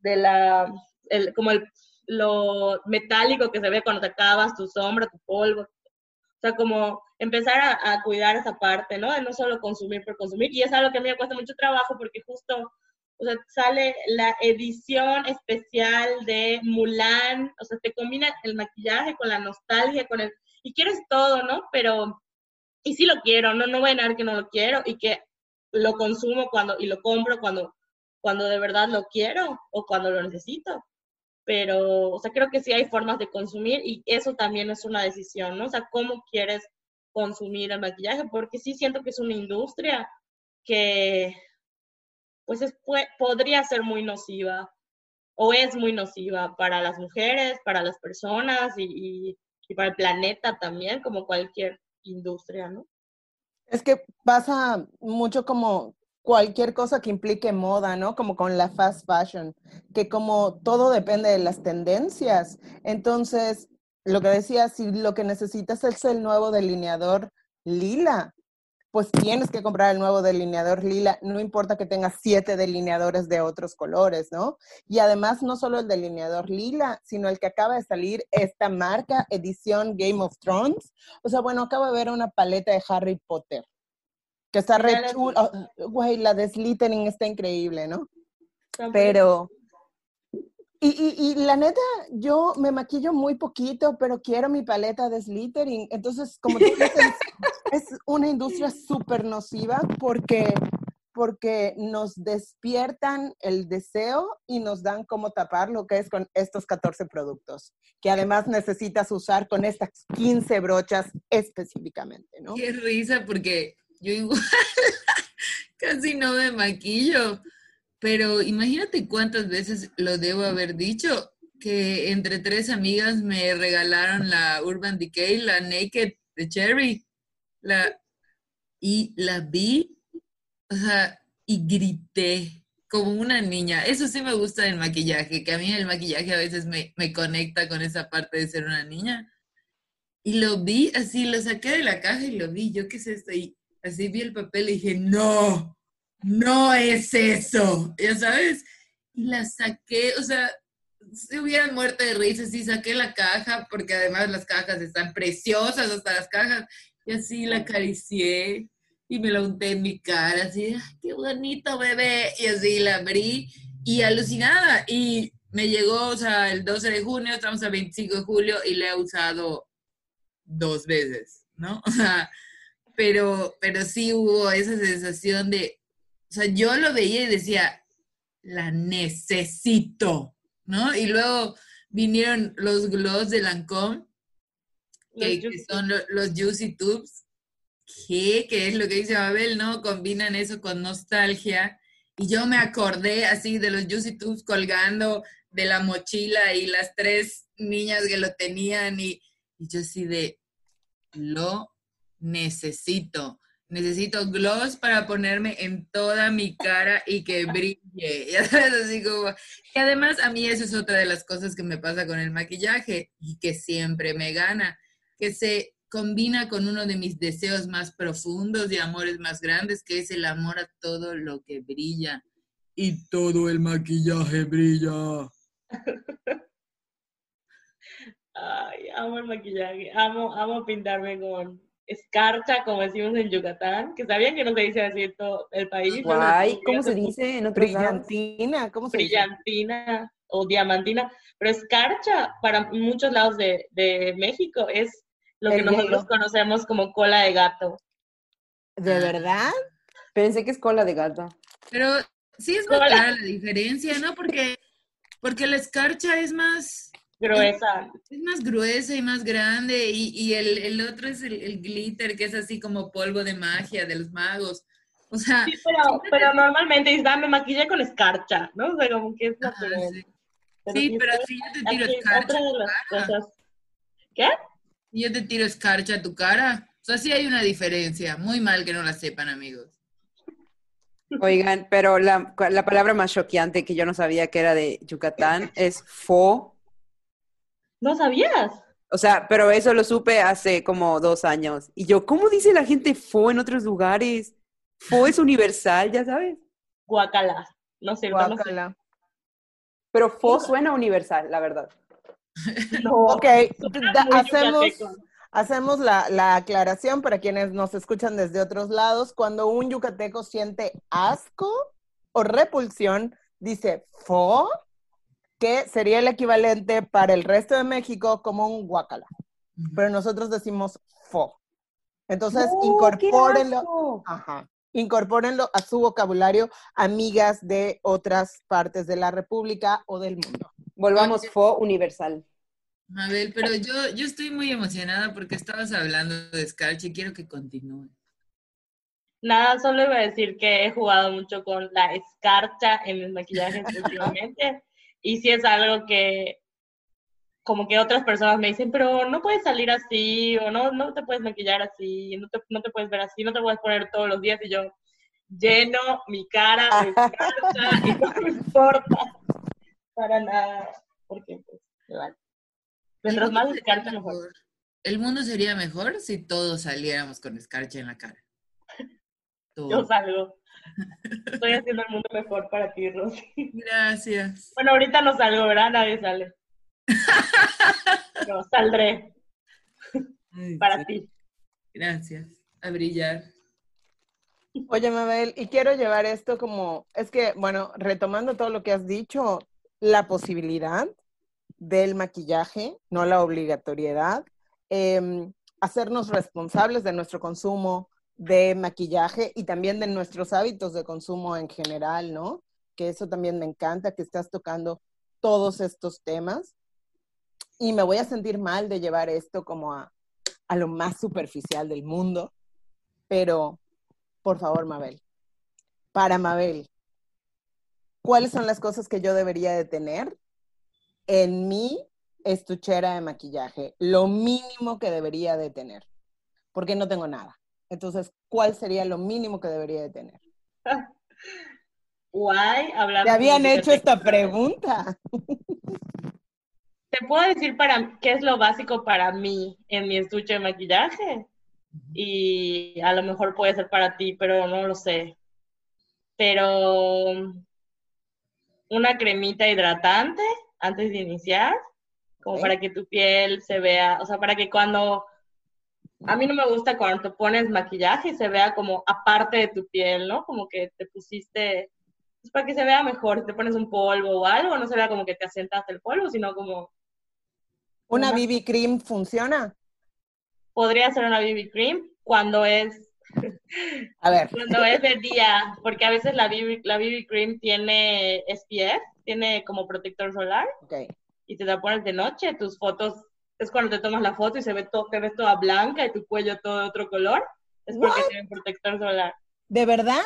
de, la, el, como el, lo metálico que se ve cuando te acabas, tu sombra, tu polvo? O sea, como empezar a, a, cuidar esa parte, ¿no? De no solo consumir por consumir. Y es algo que a mí me cuesta mucho trabajo porque justo o sea, sale la edición especial de Mulan, o sea, te combina el maquillaje con la nostalgia, con el, y quieres todo, ¿no? Pero, y sí lo quiero, no, no voy a negar que no lo quiero y que lo consumo cuando, y lo compro cuando, cuando de verdad lo quiero o cuando lo necesito. Pero, o sea, creo que sí hay formas de consumir y eso también es una decisión, ¿no? O sea, cómo quieres consumir el maquillaje, porque sí siento que es una industria que pues es, podría ser muy nociva o es muy nociva para las mujeres, para las personas y, y, para el planeta también, como cualquier industria, ¿no? Es que pasa mucho como cualquier cosa que implique moda, ¿no? Como con la fast fashion, que como todo depende de las tendencias. Entonces, lo que decía, si lo que necesitas es el nuevo delineador lila, pues tienes que comprar el nuevo delineador lila, no importa que tengas siete delineadores de otros colores, ¿no? Y además no solo el delineador lila, sino el que acaba de salir, esta marca, edición Game of Thrones. O sea, bueno, acabo de ver una paleta de Harry Potter, que está re chula. Oh, güey, la de Slytherin está increíble, ¿no? Pero... Y, y, y, la neta, yo me maquillo muy poquito, pero quiero mi paleta de Slytherin. Entonces, como tú dices, es una industria súper nociva porque, porque nos despiertan el deseo y nos dan cómo tapar lo que es con estos 14 productos, que además necesitas usar con estas 15 brochas específicamente, ¿no? Qué risa, porque yo igual casi no me maquillo, pero imagínate cuántas veces lo debo haber dicho, que entre tres amigas me regalaron la Urban Decay, la Naked de Cherry la, y la vi, o sea, y grité como una niña. Eso sí me gusta del maquillaje, que a mí el maquillaje a veces me, me conecta con esa parte de ser una niña. Y lo vi así, lo saqué de la caja y lo vi, yo qué es esto, y así vi el papel y dije, no, no es eso, ya sabes. Y la saqué, o sea, se hubieran muerto de risa si saqué la caja, porque además las cajas están preciosas, hasta las cajas, y así la acaricié y me la unté en mi cara, así, qué bonito bebé. Y así la abrí y alucinada. Y me llegó, o sea, el 12 de junio, estamos a 25 de julio y la he usado dos veces, ¿no? O sea, pero, pero sí hubo esa sensación de, o sea, yo lo veía y decía, la necesito, ¿no? Y luego vinieron los gloss de Lancôme que, son los, Juicy Tubes, que, que es lo que dice Mabel, ¿no? Combinan eso con nostalgia. Y yo me acordé así de los Juicy Tubes colgando de la mochila y las tres niñas que lo tenían y, y yo así de, lo necesito. Necesito gloss para ponerme en toda mi cara y que brille. Y además, a mí eso es otra de las cosas que me pasa con el maquillaje y que siempre me gana que se combina con uno de mis deseos más profundos y amores más grandes, que es el amor a todo lo que brilla. Y todo el maquillaje brilla. Ay, amo el maquillaje, amo, amo pintarme con escarcha, como decimos en Yucatán, que sabían que no se dice así en todo el país. Guay, ¿cómo se dice? brillantina, ¿cómo se Brillantina o diamantina, pero escarcha para muchos lados de, de México es lo que nosotros conocemos como cola de gato. ¿De verdad? Pensé que es cola de gato. Pero sí es muy clara la diferencia, ¿no? Porque, porque la escarcha es más, gruesa. Es más gruesa y más grande. Y, el, otro es el, glitter, que es así como polvo de magia de los magos. O sea. Sí, pero, normalmente dices, me maquillé con escarcha, ¿no? O sea, como que es natural. sí. Pero, si yo te tiro escarcha. a tu cara, ¿Qué? Si yo te tiro escarcha a tu cara. O sea, sí hay una diferencia. Muy mal que no la sepan, amigos. Oigan, pero la, la, palabra más choqueante que yo no sabía que era de Yucatán es fo. ¿No sabías? O sea, pero eso lo supe hace como dos años. Y yo, ¿cómo dice la gente fo en otros lugares? Fo es universal, ya sabes. Guacala. No sé, Guacala. Pero fo suena universal, la verdad. No, ok, hacemos, Hacemos la, aclaración para quienes nos escuchan desde otros lados. Cuando un yucateco siente asco o repulsión, dice fo, que sería el equivalente para el resto de México como un guacala. Pero nosotros decimos fo. Entonces, incorpórenlo. Ajá. Incorpórenlo a su vocabulario, amigas de otras partes de la República o del mundo. Volvamos fo universal. Mabel, pero yo, yo estoy muy emocionada porque estabas hablando de Scarch y quiero que continúe. Nada, solo iba a decir que he jugado mucho con la escarcha en el maquillaje últimamente. Y si es algo que como que otras personas me dicen, pero no puedes salir así, o no, no te puedes maquillar así, no te, no te puedes ver así, no te puedes poner todos los días, y yo lleno mi cara de escarcha y no me importa para nada, porque pues, vale. Mientras más escarcha, mejor. El mundo sería mejor si todos saliéramos con escarcha en la cara. Yo salgo. Estoy haciendo el mundo mejor para ti, Rosy. Gracias. Bueno, ahorita no salgo, ¿verdad? Nadie sale. Pero saldré. para ti. Gracias. A brillar. Oye, Mabel, y quiero llevar esto como, es que, bueno, retomando todo lo que has dicho, la posibilidad del maquillaje, no la obligatoriedad, em, hacernos responsables de nuestro consumo de maquillaje y también de nuestros hábitos de consumo en general, ¿no? Que eso también me encanta, que estás tocando todos estos temas. Y me voy a sentir mal de llevar esto como a, a lo más superficial del mundo, pero por favor, Mabel, para Mabel, ¿cuáles son las cosas que yo debería de tener en mi estuchera de maquillaje, lo mínimo que debería de tener, porque no tengo nada. Entonces, ¿cuál sería lo mínimo que debería de tener? Guay, hablando. Te habían hecho esta pregunta. Te puedo decir para qué es lo básico para mí en mi estuche de maquillaje. Y a lo mejor puede ser para ti, pero no lo sé. Pero una cremita hidratante, antes de iniciar, como para que tu piel se vea, o sea, para que cuando, a mí no me gusta cuando te pones maquillaje se vea como aparte de tu piel, ¿no? Como que te pusiste, es pues, para que se vea mejor, si te pones un polvo o algo, no se vea como que te asentaste el polvo, sino como... ¿Una BB cream funciona? Podría ser una BB cream cuando es a ver. Cuando es de día, porque a veces la BB, la BB cream tiene SPF, tiene como protector solar. Okay. Y te la pones de noche, tus fotos, es cuando te tomas la foto y se ve todo, te ves toda blanca y tu cuello todo de otro color. Es porque tiene protector solar. ¿De verdad?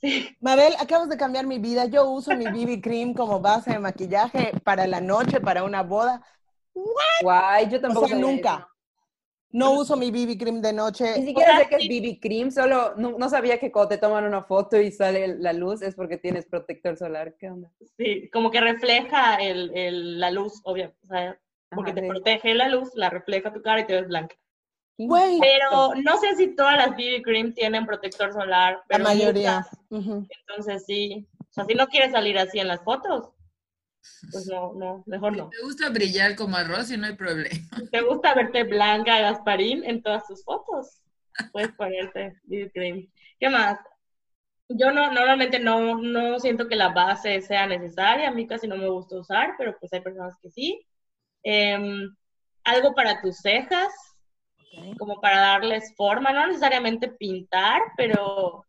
Sí. Mabel, acabas de cambiar mi vida. Yo uso mi BB cream como base de maquillaje para la noche, para una boda. Guay, yo tampoco. nunca. No uso mi BB cream de noche. Ni siquiera sé que es BB cream, solo no, sabía que cuando te toman una foto y sale la luz es porque tienes protector solar. ¿Qué onda? Sí, como que refleja la luz, obvio. O sea, porque te protege la luz, la refleja tu cara y te ves blanca. Pero no sé si todas las BB cream tienen protector solar. la mayoría. Entonces sí. O sea, si no quieres salir así en las fotos, pues no, no, mejor no. ¿Te gusta brillar como arroz y no hay problema? ¿Te gusta verte blanca, Gasparín, en todas tus fotos? Puedes ponerte BB cream. ¿Qué más? Yo no, normalmente no, no siento que la base sea necesaria, a mí casi no me gusta usar, pero pues hay personas que sí. Em, algo para tus cejas, como para darles forma, no necesariamente pintar, pero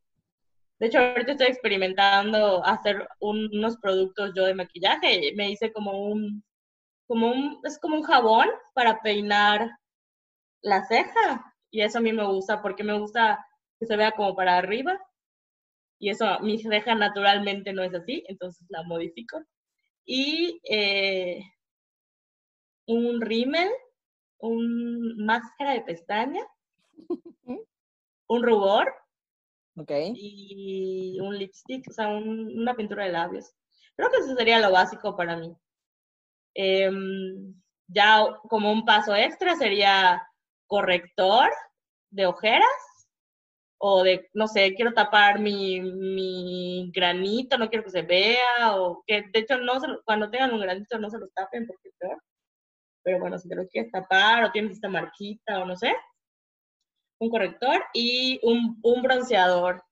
de hecho, ahorita estoy experimentando hacer unos productos yo de maquillaje. Me hice como un, como un, es como un jabón para peinar la ceja. Y eso a mí me gusta porque me gusta que se vea como para arriba. Y eso, mi ceja naturalmente no es así, entonces la modifico. Y eh, un rímel, un máscara de pestaña, un rubor okay. y un lipstick, o sea, una pintura de labios. Creo que eso sería lo básico para mí. Em, ya como un paso extra sería corrector de ojeras o de, no sé, quiero tapar mi, mi granito, no quiero que se vea, o que de hecho no cuando tengan un granito no se los tapen porque es peor. Pero bueno, si te lo quieres tapar o tienes esta marquita o no sé, un corrector y un, un bronceador,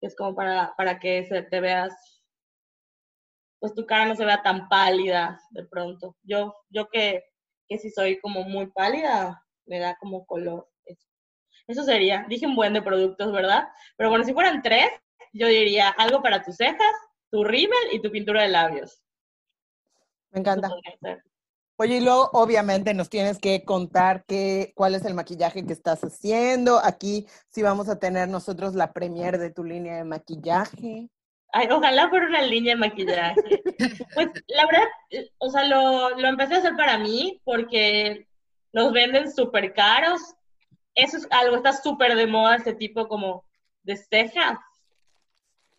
que es como para, para que se te veas pues tu cara no se vea tan pálida de pronto. Yo, yo que, que si soy como muy pálida, me da como color. Eso. sería, dije un buen de productos, ¿verdad? Pero bueno, si fueran tres, yo diría algo para tus cejas, tu rímel y tu pintura de labios. Me encanta. Oye, y luego obviamente nos tienes que contar qué, cuál es el maquillaje que estás haciendo. Aquí sí vamos a tener nosotros la premier de tu línea de maquillaje. Ay, ojalá fuera una línea de maquillaje. Pues la verdad, o sea, lo, lo empecé a hacer para mí porque los venden súper caros. Eso es algo, está súper de moda este tipo como de cejas.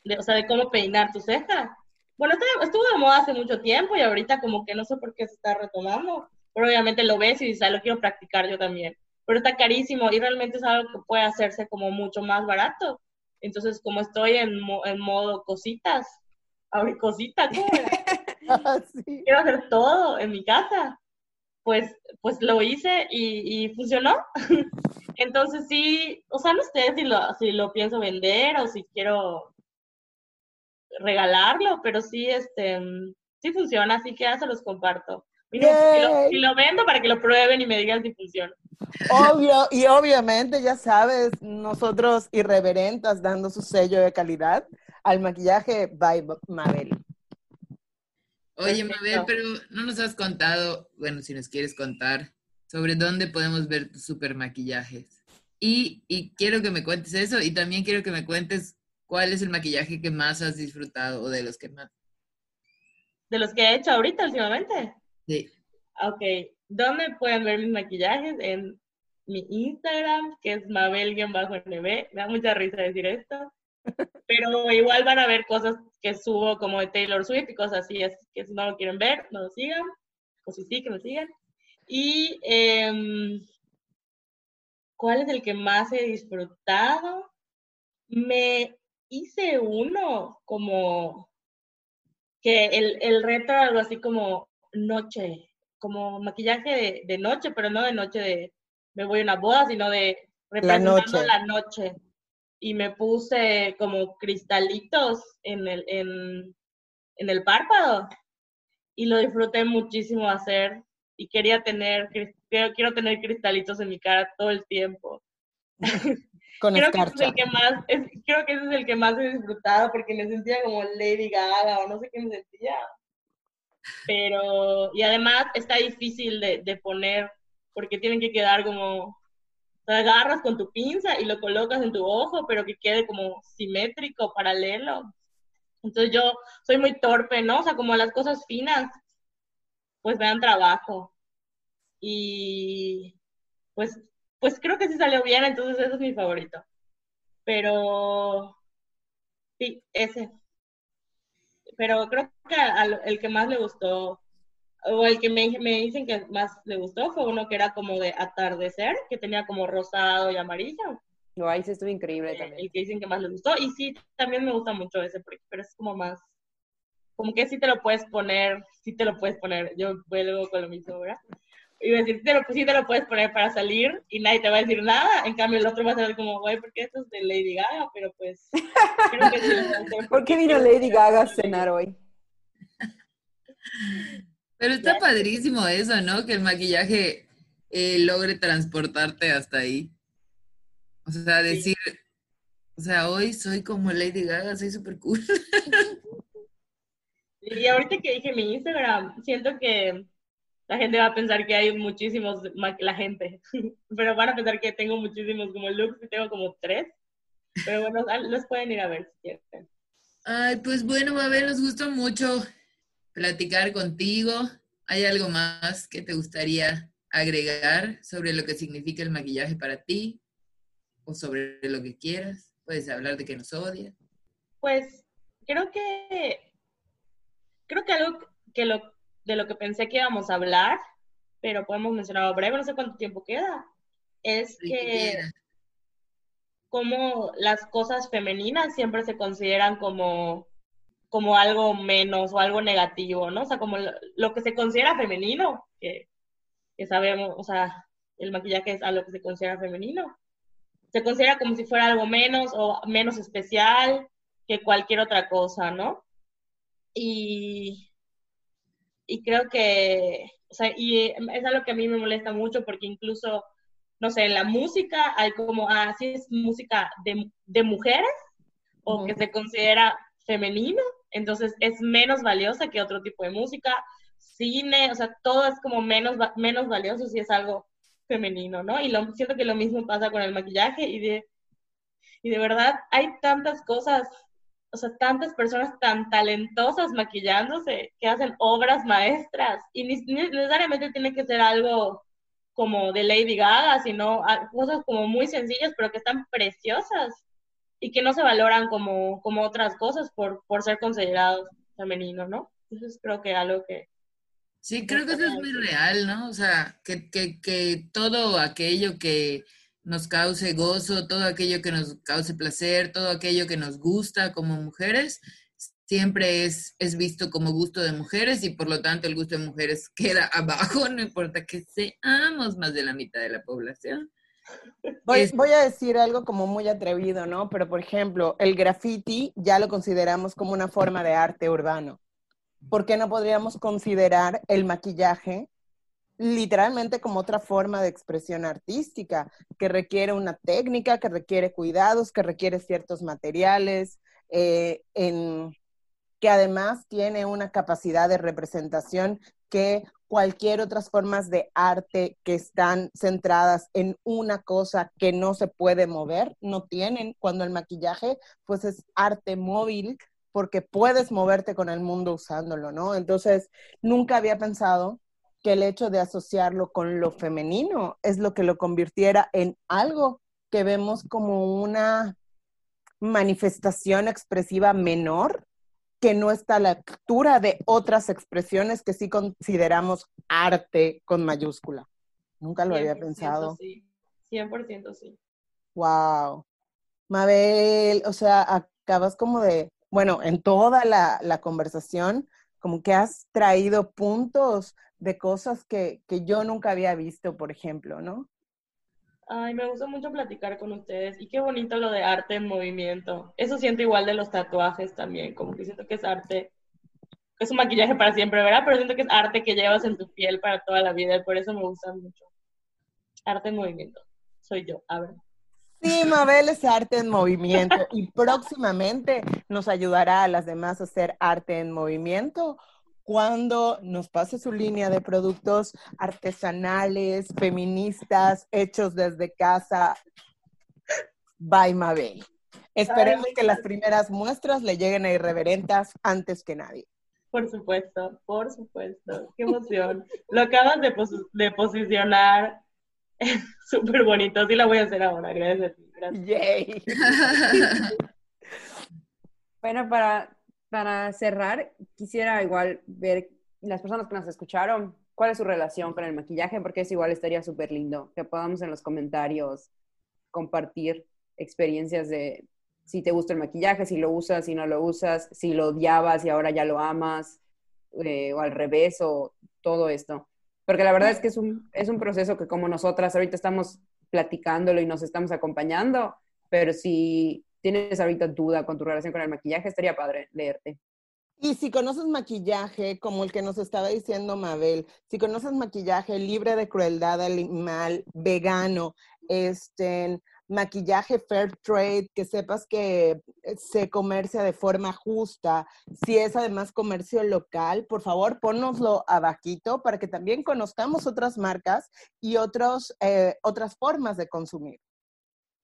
De, o sea, de cómo peinar tu ceja. Bueno, estuvo de moda hace mucho tiempo y ahorita como que no sé por qué se está retomando. Pero obviamente lo ves y dices, ah, lo quiero practicar yo también. Pero está carísimo y realmente es algo que puede hacerse como mucho más barato. Entonces, como estoy en, en modo cositas, abrir cositas, ah, quiero hacer todo en mi casa. Pues, pues lo hice y, y funcionó. Entonces sí, o sea, no sé si lo, si lo pienso vender o si quiero regalarlo, pero sí, este, sí funciona, así que ya se los comparto. Y, lo, vendo para que lo prueben y me digan si funciona. Obvio, y obviamente, ya sabes, nosotros irreverentas dando su sello de calidad al maquillaje by Mabel. Oye, Mabel, pero no nos has contado, bueno, si nos quieres contar, sobre dónde podemos ver tus super maquillajes. Y, y quiero que me cuentes eso y también quiero que me cuentes cuál es el maquillaje que más has disfrutado o de los que más. De los que he hecho ahorita últimamente. Sí. Ok, ¿dónde pueden ver mis maquillajes? En mi Instagram, que es mabel-nb. Me da mucha risa decir esto. Pero igual van a ver cosas que subo como de Taylor Swift y cosas así. Así que si no lo quieren ver, no lo sigan. O si sí, que me sigan. Y em, ¿cuál es el que más he disfrutado? Me hice uno como que el, el reto algo así como noche, como maquillaje de, noche, pero no de noche de me voy a una boda, sino de representando la noche. Y me puse como cristalitos en el, en, en el párpado y lo disfruté muchísimo hacer y quería tener, quiero, quiero tener cristalitos en mi cara todo el tiempo. Con creo que, es el que más, creo que ese es el que más he disfrutado porque me sentía como Lady Gaga o no sé qué me sentía. Pero, y además está difícil de, de poner porque tienen que quedar como, te agarras con tu pinza y lo colocas en tu ojo, pero que quede como simétrico, paralelo. Entonces yo soy muy torpe, ¿no? O sea, como las cosas finas, pues me dan trabajo. Y pues, pues creo que sí salió bien, entonces ese es mi favorito. Pero sí, ese pero creo que el que más le gustó, o el que me, me, dicen que más le gustó, fue uno que era como de atardecer, que tenía como rosado y amarillo. No, ahí sí estuvo increíble también. El que dicen que más le gustó. Y sí, también me gusta mucho ese, pero es como más, como que sí te lo puedes poner, sí te lo puedes poner. Yo vuelvo con lo mismo, ¿verdad? Y decir, te lo, sí te lo puedes poner para salir y nadie te va a decir nada. En cambio, el otro va a saber como, güey, ¿por qué esto es de Lady Gaga? Pero pues, creo que ¿Por qué vino Lady Gaga a cenar hoy? Pero está padrísimo eso, ¿no? Que el maquillaje eh, logre transportarte hasta ahí. O sea, decir, o sea, hoy soy como Lady Gaga, soy súper cool. Y ahorita que dije mi Instagram, siento que la gente va a pensar que hay muchísimos, la gente, pero van a pensar que tengo muchísimos como looks y tengo como tres. Pero bueno, los pueden ir a ver si quieren. Ay, pues bueno, Mabel, nos gustó mucho platicar contigo. ¿Hay algo más que te gustaría agregar sobre lo que significa el maquillaje para ti? ¿O sobre lo que quieras? Puedes hablar de que nos odias. Pues creo que creo que algo que lo de lo que pensé que íbamos a hablar, pero podemos mencionar breve, no sé cuánto tiempo queda, es que como las cosas femeninas siempre se consideran como, como algo menos o algo negativo, ¿no? O sea, como lo, que se considera femenino, que, que, sabemos, o sea, el maquillaje es algo que se considera femenino. Se considera como si fuera algo menos o menos especial que cualquier otra cosa, ¿no? Y, y creo que, o sea, y es algo que a mí me molesta mucho porque incluso, no sé, en la música hay como, ah, sí es música de, de mujeres o que se considera femenino, entonces es menos valiosa que otro tipo de música, cine, o sea, todo es como menos, menos valioso si es algo femenino, ¿no? Y lo, siento que lo mismo pasa con el maquillaje y de, y de verdad hay tantas cosas o sea, tantas personas tan talentosas maquillándose que hacen obras maestras y ni, necesariamente tiene que ser algo como de Lady Gaga, sino cosas como muy sencillas pero que están preciosas y que no se valoran como, como otras cosas por, por ser considerados femeninos, ¿no? Entonces creo que algo que... Sí, creo que eso es muy real, ¿no? O sea, que, que, que todo aquello que nos cause gozo, todo aquello que nos cause placer, todo aquello que nos gusta como mujeres, siempre es, es visto como gusto de mujeres y por lo tanto el gusto de mujeres queda abajo, no importa que seamos más de la mitad de la población. Voy, voy, a decir algo como muy atrevido, ¿no? Pero por ejemplo, el graffiti ya lo consideramos como una forma de arte urbano. ¿Por qué no podríamos considerar el maquillaje literalmente como otra forma de expresión artística, que requiere una técnica, que requiere cuidados, que requiere ciertos materiales, eh, que además tiene una capacidad de representación que cualquier otras formas de arte que están centradas en una cosa que no se puede mover, no tienen, cuando el maquillaje pues es arte móvil porque puedes moverte con el mundo usándolo, ¿no? Entonces, nunca había pensado que el hecho de asociarlo con lo femenino es lo que lo convirtiera en algo que vemos como una manifestación expresiva menor que no está a la altura de otras expresiones que sí consideramos arte con mayúscula. Nunca lo había pensado. Sí. 100% sí. Wow. Mabel, o sea, acabas como de, bueno, en toda la, la conversación, como que has traído puntos de cosas que, que yo nunca había visto, por ejemplo, ¿no? Ay, me gusta mucho platicar con ustedes y qué bonito lo de arte en movimiento. Eso siento igual de los tatuajes también, como que siento que es arte, es un maquillaje para siempre, ¿verdad? Pero siento que es arte que llevas en tu piel para toda la vida y por eso me gusta mucho. Arte en movimiento. Soy yo, a ver. Sí, Mabel es arte en movimiento y próximamente nos ayudará a las demás a hacer arte en movimiento cuando nos pase su línea de productos artesanales, feministas, hechos desde casa. Bye, Mabel. Esperemos que las primeras muestras le lleguen a irreverentas antes que nadie. Por supuesto, por supuesto. Qué emoción. Lo acabas de, de posicionar súper bonito. Sí la voy a hacer ahora. Gracias a ti. Gracias. Yay. bueno, para para cerrar, quisiera igual ver las personas que nos escucharon, cuál es su relación con el maquillaje, porque es igual estaría súper lindo que podamos en los comentarios compartir experiencias de si te gusta el maquillaje, si lo usas, si no lo usas, si lo odiabas y ahora ya lo amas, eh, o al revés, o todo esto. Porque la verdad es que es un, es un proceso que como nosotras ahorita estamos platicándolo y nos estamos acompañando, pero si tienes ahorita duda con tu relación con el maquillaje, estaría padre leerte. Y si conoces maquillaje, como el que nos estaba diciendo Mabel, si conoces maquillaje libre de crueldad animal, vegano, este, maquillaje fair trade, que sepas que eh, se comercia de forma justa, si es además comercio local, por favor, ponnoslo abajito para que también conozcamos otras marcas y otros, eh, otras formas de consumir.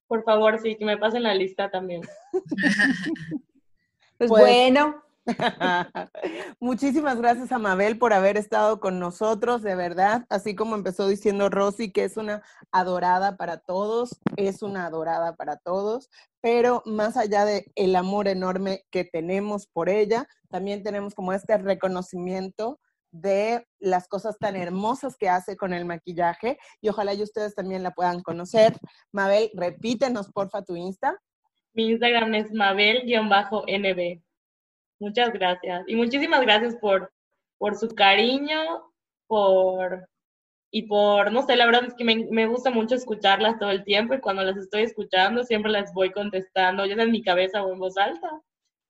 Por favor, sí, que me pasen la lista también. pues, pues bueno, Muchísimas gracias a Mabel por haber estado con nosotros, de verdad, así como empezó diciendo Rosy, que es una adorada para todos, es una adorada para todos, pero más allá de el amor enorme que tenemos por ella, también tenemos como este reconocimiento de las cosas tan hermosas que hace con el maquillaje y ojalá y ustedes también la puedan conocer. Mabel, repítenos porfa tu Insta. Mi Instagram es mabel-nb. Muchas gracias. Y muchísimas gracias por, por su cariño, por y por, no sé, la verdad es que me, me, gusta mucho escucharlas todo el tiempo y cuando las estoy escuchando siempre las voy contestando, ya sea en mi cabeza o en voz alta.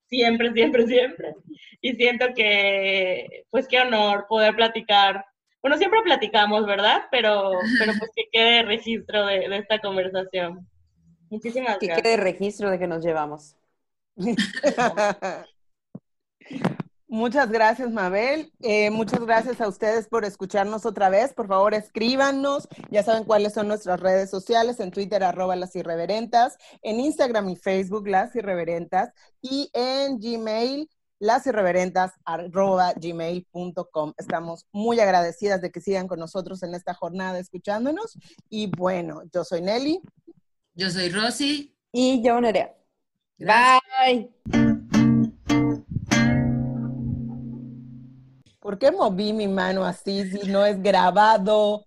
Siempre, siempre, siempre. Y siento que, pues qué honor poder platicar. Bueno, siempre platicamos, ¿verdad? Pero, pero pues que quede registro de, de esta conversación. Muchísimas gracias. Que quede registro de que nos llevamos. Muchas gracias, Mabel. Eh, muchas gracias a ustedes por escucharnos otra vez. Por favor, escríbanos. Ya saben cuáles son nuestras redes sociales. En Twitter, arroba las irreverentas. En Instagram y Facebook, las irreverentas. Y en Gmail, las irreverentas, arroba gmail.com. Estamos muy agradecidas de que sigan con nosotros en esta jornada escuchándonos. Y bueno, yo soy Nelly. Yo soy Rosy. Y yo, Nerea. Bye. ¿Por qué moví mi mano así si no es grabado?